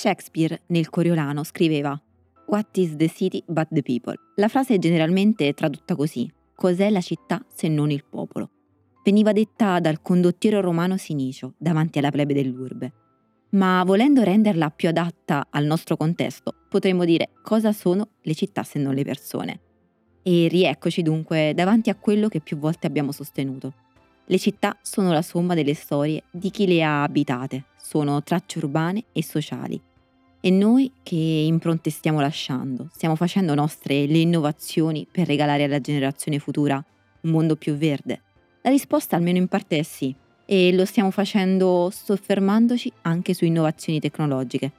Shakespeare nel Coriolano scriveva What is the city but the people? La frase è generalmente tradotta così: Cos'è la città se non il popolo? Veniva detta dal condottiero romano Sinicio davanti alla plebe dell'urbe. Ma volendo renderla più adatta al nostro contesto, potremmo dire cosa sono le città se non le persone. E rieccoci dunque davanti a quello che più volte abbiamo sostenuto. Le città sono la somma delle storie di chi le ha abitate, sono tracce urbane e sociali. E noi che impronte stiamo lasciando? Stiamo facendo nostre le innovazioni per regalare alla generazione futura un mondo più verde? La risposta almeno in parte è sì, e lo stiamo facendo soffermandoci anche su innovazioni tecnologiche.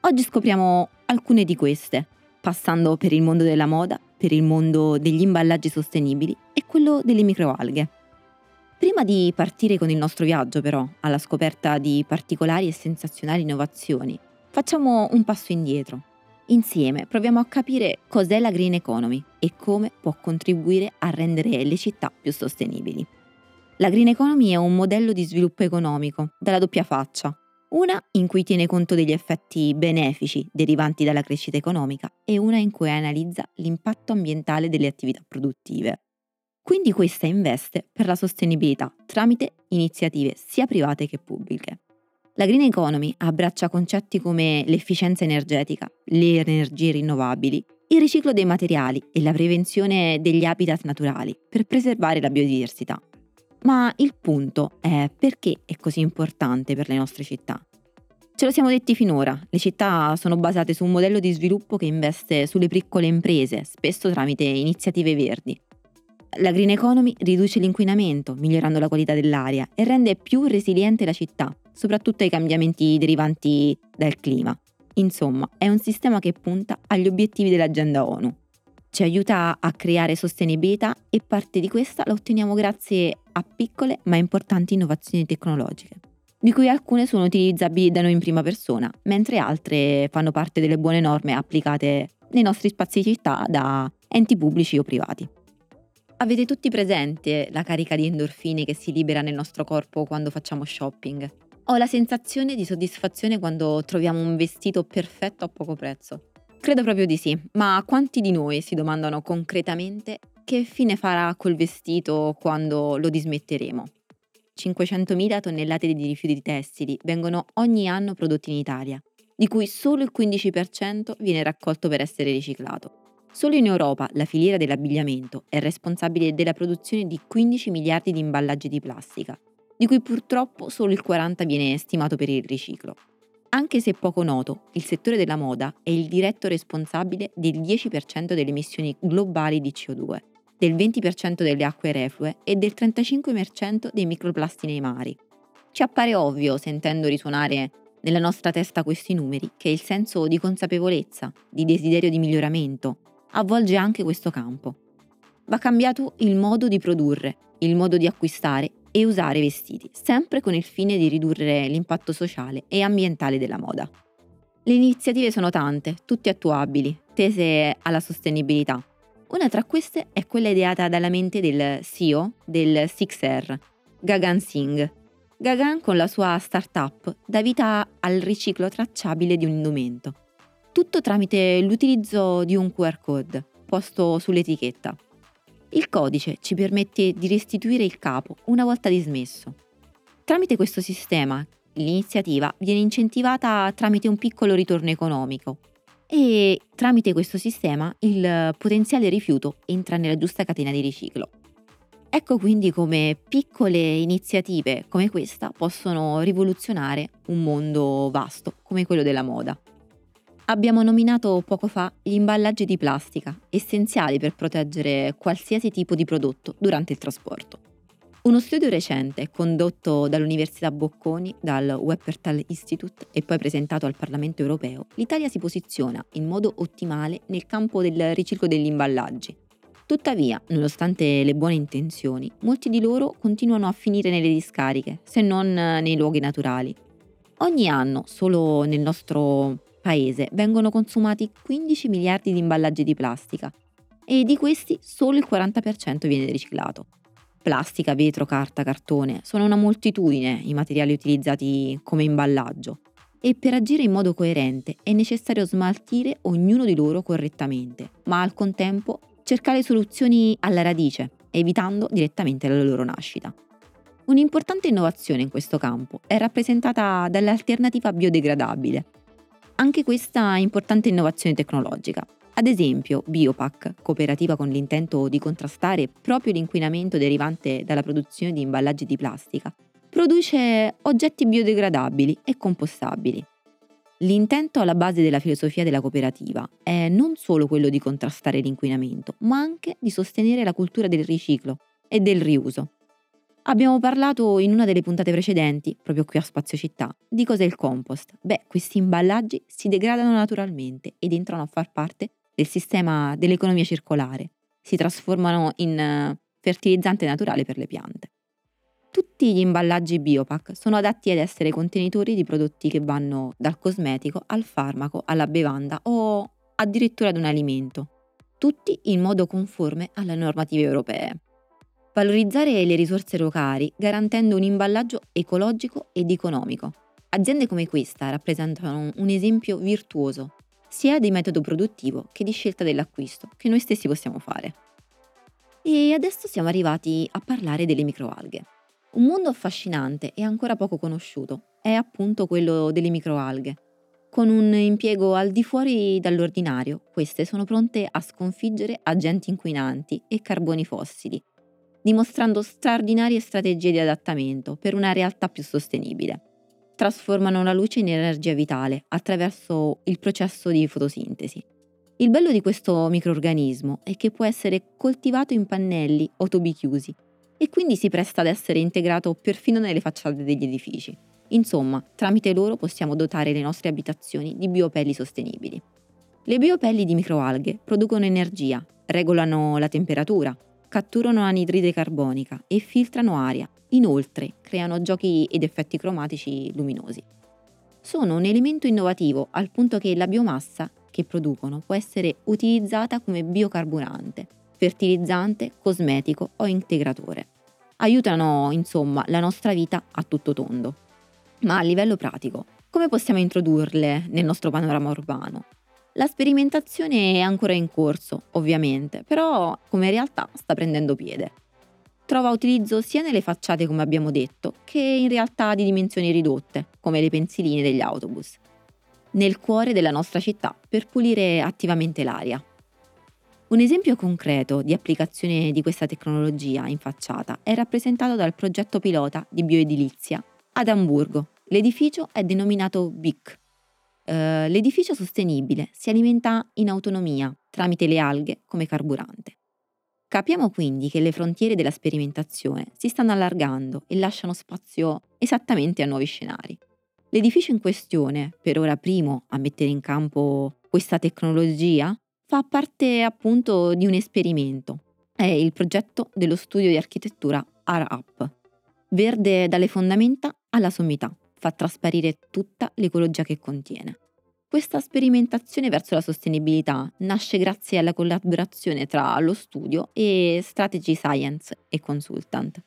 Oggi scopriamo alcune di queste, passando per il mondo della moda, per il mondo degli imballaggi sostenibili e quello delle microalghe. Prima di partire con il nostro viaggio però, alla scoperta di particolari e sensazionali innovazioni, facciamo un passo indietro. Insieme proviamo a capire cos'è la green economy e come può contribuire a rendere le città più sostenibili. La green economy è un modello di sviluppo economico dalla doppia faccia, una in cui tiene conto degli effetti benefici derivanti dalla crescita economica e una in cui analizza l'impatto ambientale delle attività produttive. Quindi questa investe per la sostenibilità tramite iniziative sia private che pubbliche. La green economy abbraccia concetti come l'efficienza energetica, le energie rinnovabili, il riciclo dei materiali e la prevenzione degli habitat naturali per preservare la biodiversità. Ma il punto è perché è così importante per le nostre città? Ce lo siamo detti finora, le città sono basate su un modello di sviluppo che investe sulle piccole imprese, spesso tramite iniziative verdi, la green economy riduce l'inquinamento, migliorando la qualità dell'aria e rende più resiliente la città, soprattutto ai cambiamenti derivanti dal clima. Insomma, è un sistema che punta agli obiettivi dell'agenda ONU. Ci aiuta a creare sostenibilità e parte di questa la otteniamo grazie a piccole ma importanti innovazioni tecnologiche, di cui alcune sono utilizzabili da noi in prima persona, mentre altre fanno parte delle buone norme applicate nei nostri spazi di città da enti pubblici o privati. Avete tutti presente la carica di endorfine che si libera nel nostro corpo quando facciamo shopping? Ho la sensazione di soddisfazione quando troviamo un vestito perfetto a poco prezzo. Credo proprio di sì, ma quanti di noi si domandano concretamente che fine farà quel vestito quando lo dismetteremo? 500.000 tonnellate di rifiuti tessili vengono ogni anno prodotti in Italia, di cui solo il 15% viene raccolto per essere riciclato. Solo in Europa la filiera dell'abbigliamento è responsabile della produzione di 15 miliardi di imballaggi di plastica, di cui purtroppo solo il 40 viene stimato per il riciclo. Anche se poco noto, il settore della moda è il diretto responsabile del 10% delle emissioni globali di CO2, del 20% delle acque reflue e del 35% dei microplasti nei mari. Ci appare ovvio, sentendo risuonare nella nostra testa questi numeri, che il senso di consapevolezza, di desiderio di miglioramento, avvolge anche questo campo. Va cambiato il modo di produrre, il modo di acquistare e usare vestiti, sempre con il fine di ridurre l'impatto sociale e ambientale della moda. Le iniziative sono tante, tutte attuabili, tese alla sostenibilità. Una tra queste è quella ideata dalla mente del CEO del 6R, Gagan Singh. Gagan con la sua startup dà vita al riciclo tracciabile di un indumento tutto tramite l'utilizzo di un QR code posto sull'etichetta. Il codice ci permette di restituire il capo una volta dismesso. Tramite questo sistema l'iniziativa viene incentivata tramite un piccolo ritorno economico e tramite questo sistema il potenziale rifiuto entra nella giusta catena di riciclo. Ecco quindi come piccole iniziative come questa possono rivoluzionare un mondo vasto come quello della moda. Abbiamo nominato poco fa gli imballaggi di plastica, essenziali per proteggere qualsiasi tipo di prodotto durante il trasporto. Uno studio recente condotto dall'Università Bocconi, dal Webpertal Institute e poi presentato al Parlamento europeo, l'Italia si posiziona in modo ottimale nel campo del riciclo degli imballaggi. Tuttavia, nonostante le buone intenzioni, molti di loro continuano a finire nelle discariche, se non nei luoghi naturali. Ogni anno, solo nel nostro paese vengono consumati 15 miliardi di imballaggi di plastica e di questi solo il 40% viene riciclato. Plastica, vetro, carta, cartone sono una moltitudine i materiali utilizzati come imballaggio e per agire in modo coerente è necessario smaltire ognuno di loro correttamente, ma al contempo cercare soluzioni alla radice, evitando direttamente la loro nascita. Un'importante innovazione in questo campo è rappresentata dall'alternativa biodegradabile. Anche questa importante innovazione tecnologica. Ad esempio, Biopac, cooperativa con l'intento di contrastare proprio l'inquinamento derivante dalla produzione di imballaggi di plastica, produce oggetti biodegradabili e compostabili. L'intento alla base della filosofia della cooperativa è non solo quello di contrastare l'inquinamento, ma anche di sostenere la cultura del riciclo e del riuso. Abbiamo parlato in una delle puntate precedenti, proprio qui a Spazio Città, di cos'è il compost. Beh, questi imballaggi si degradano naturalmente ed entrano a far parte del sistema dell'economia circolare. Si trasformano in eh, fertilizzante naturale per le piante. Tutti gli imballaggi Biopac sono adatti ad essere contenitori di prodotti che vanno dal cosmetico al farmaco alla bevanda o addirittura ad un alimento, tutti in modo conforme alle normative europee. Valorizzare le risorse locali garantendo un imballaggio ecologico ed economico. Aziende come questa rappresentano un esempio virtuoso sia di metodo produttivo che di scelta dell'acquisto che noi stessi possiamo fare. E adesso siamo arrivati a parlare delle microalghe. Un mondo affascinante e ancora poco conosciuto è appunto quello delle microalghe. Con un impiego al di fuori dall'ordinario, queste sono pronte a sconfiggere agenti inquinanti e carboni fossili, dimostrando straordinarie strategie di adattamento per una realtà più sostenibile. Trasformano la luce in energia vitale attraverso il processo di fotosintesi. Il bello di questo microorganismo è che può essere coltivato in pannelli o tubi chiusi e quindi si presta ad essere integrato perfino nelle facciate degli edifici. Insomma, tramite loro possiamo dotare le nostre abitazioni di biopelli sostenibili. Le biopelli di microalghe producono energia, regolano la temperatura, catturano anidride carbonica e filtrano aria. Inoltre, creano giochi ed effetti cromatici luminosi. Sono un elemento innovativo al punto che la biomassa che producono può essere utilizzata come biocarburante fertilizzante, cosmetico o integratore. Aiutano, insomma, la nostra vita a tutto tondo. Ma a livello pratico, come possiamo introdurle nel nostro panorama urbano? La sperimentazione è ancora in corso, ovviamente, però come realtà sta prendendo piede. Trova utilizzo sia nelle facciate, come abbiamo detto, che in realtà di dimensioni ridotte, come le pensiline degli autobus. Nel cuore della nostra città per pulire attivamente l'aria. Un esempio concreto di applicazione di questa tecnologia in facciata è rappresentato dal progetto pilota di bioedilizia ad Amburgo. L'edificio è denominato BIC. Uh, l'edificio sostenibile si alimenta in autonomia tramite le alghe come carburante. Capiamo quindi che le frontiere della sperimentazione si stanno allargando e lasciano spazio esattamente a nuovi scenari. L'edificio in questione, per ora primo a mettere in campo questa tecnologia, fa parte appunto di un esperimento. È il progetto dello studio di architettura ARAP. Verde dalle fondamenta alla sommità, fa trasparire tutta l'ecologia che contiene. Questa sperimentazione verso la sostenibilità nasce grazie alla collaborazione tra lo studio e Strategy Science e Consultant.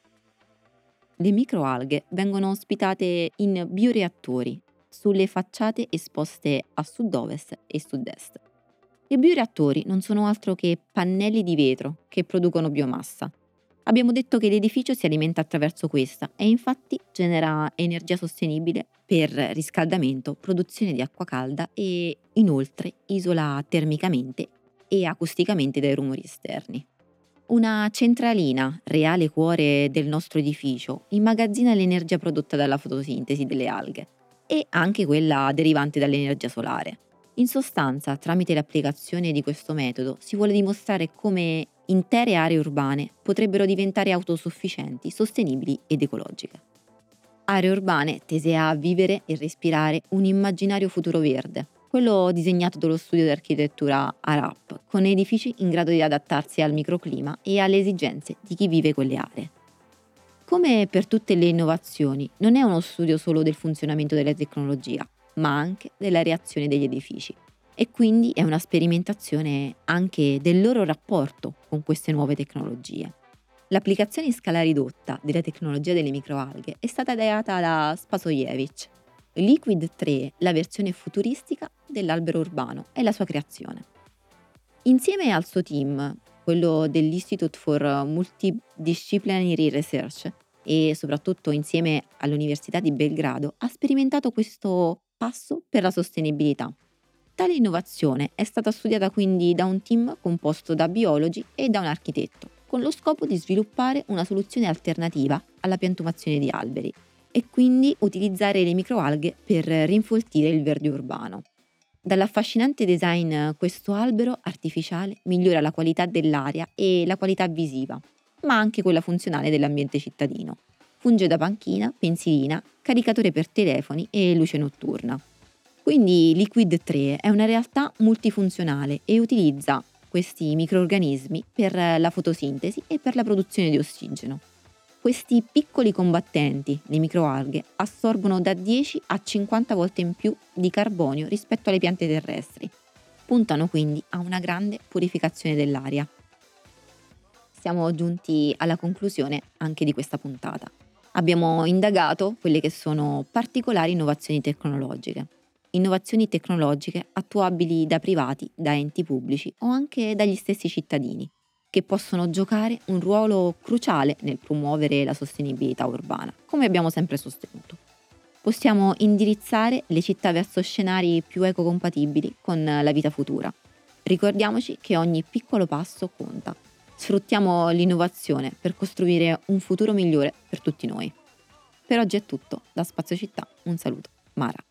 Le microalghe vengono ospitate in bioreattori sulle facciate esposte a sud-ovest e sud-est. I bioreattori non sono altro che pannelli di vetro che producono biomassa. Abbiamo detto che l'edificio si alimenta attraverso questa e infatti genera energia sostenibile per riscaldamento, produzione di acqua calda e inoltre isola termicamente e acusticamente dai rumori esterni. Una centralina, reale cuore del nostro edificio, immagazzina l'energia prodotta dalla fotosintesi delle alghe e anche quella derivante dall'energia solare. In sostanza, tramite l'applicazione di questo metodo si vuole dimostrare come intere aree urbane potrebbero diventare autosufficienti, sostenibili ed ecologiche. Aree urbane tese a vivere e respirare un immaginario futuro verde, quello disegnato dallo studio di architettura ARAP, con edifici in grado di adattarsi al microclima e alle esigenze di chi vive quelle aree. Come per tutte le innovazioni, non è uno studio solo del funzionamento della tecnologia, ma anche della reazione degli edifici. E quindi è una sperimentazione anche del loro rapporto con queste nuove tecnologie. L'applicazione in scala ridotta della tecnologia delle microalghe è stata ideata da Spasojevic, Liquid 3, la versione futuristica dell'albero urbano e la sua creazione. Insieme al suo team, quello dell'Institute for Multidisciplinary Research e soprattutto insieme all'Università di Belgrado, ha sperimentato questo passo per la sostenibilità. Tale innovazione è stata studiata quindi da un team composto da biologi e da un architetto, con lo scopo di sviluppare una soluzione alternativa alla piantumazione di alberi e quindi utilizzare le microalghe per rinfoltire il verde urbano. Dall'affascinante design questo albero artificiale migliora la qualità dell'aria e la qualità visiva, ma anche quella funzionale dell'ambiente cittadino. Funge da panchina, pensilina, caricatore per telefoni e luce notturna. Quindi Liquid 3 è una realtà multifunzionale e utilizza questi microorganismi per la fotosintesi e per la produzione di ossigeno. Questi piccoli combattenti, le microalghe, assorbono da 10 a 50 volte in più di carbonio rispetto alle piante terrestri. Puntano quindi a una grande purificazione dell'aria. Siamo giunti alla conclusione anche di questa puntata. Abbiamo indagato quelle che sono particolari innovazioni tecnologiche. Innovazioni tecnologiche attuabili da privati, da enti pubblici o anche dagli stessi cittadini che possono giocare un ruolo cruciale nel promuovere la sostenibilità urbana, come abbiamo sempre sostenuto. Possiamo indirizzare le città verso scenari più ecocompatibili con la vita futura. Ricordiamoci che ogni piccolo passo conta. Sfruttiamo l'innovazione per costruire un futuro migliore per tutti noi. Per oggi è tutto, da Spazio Città un saluto. Mara.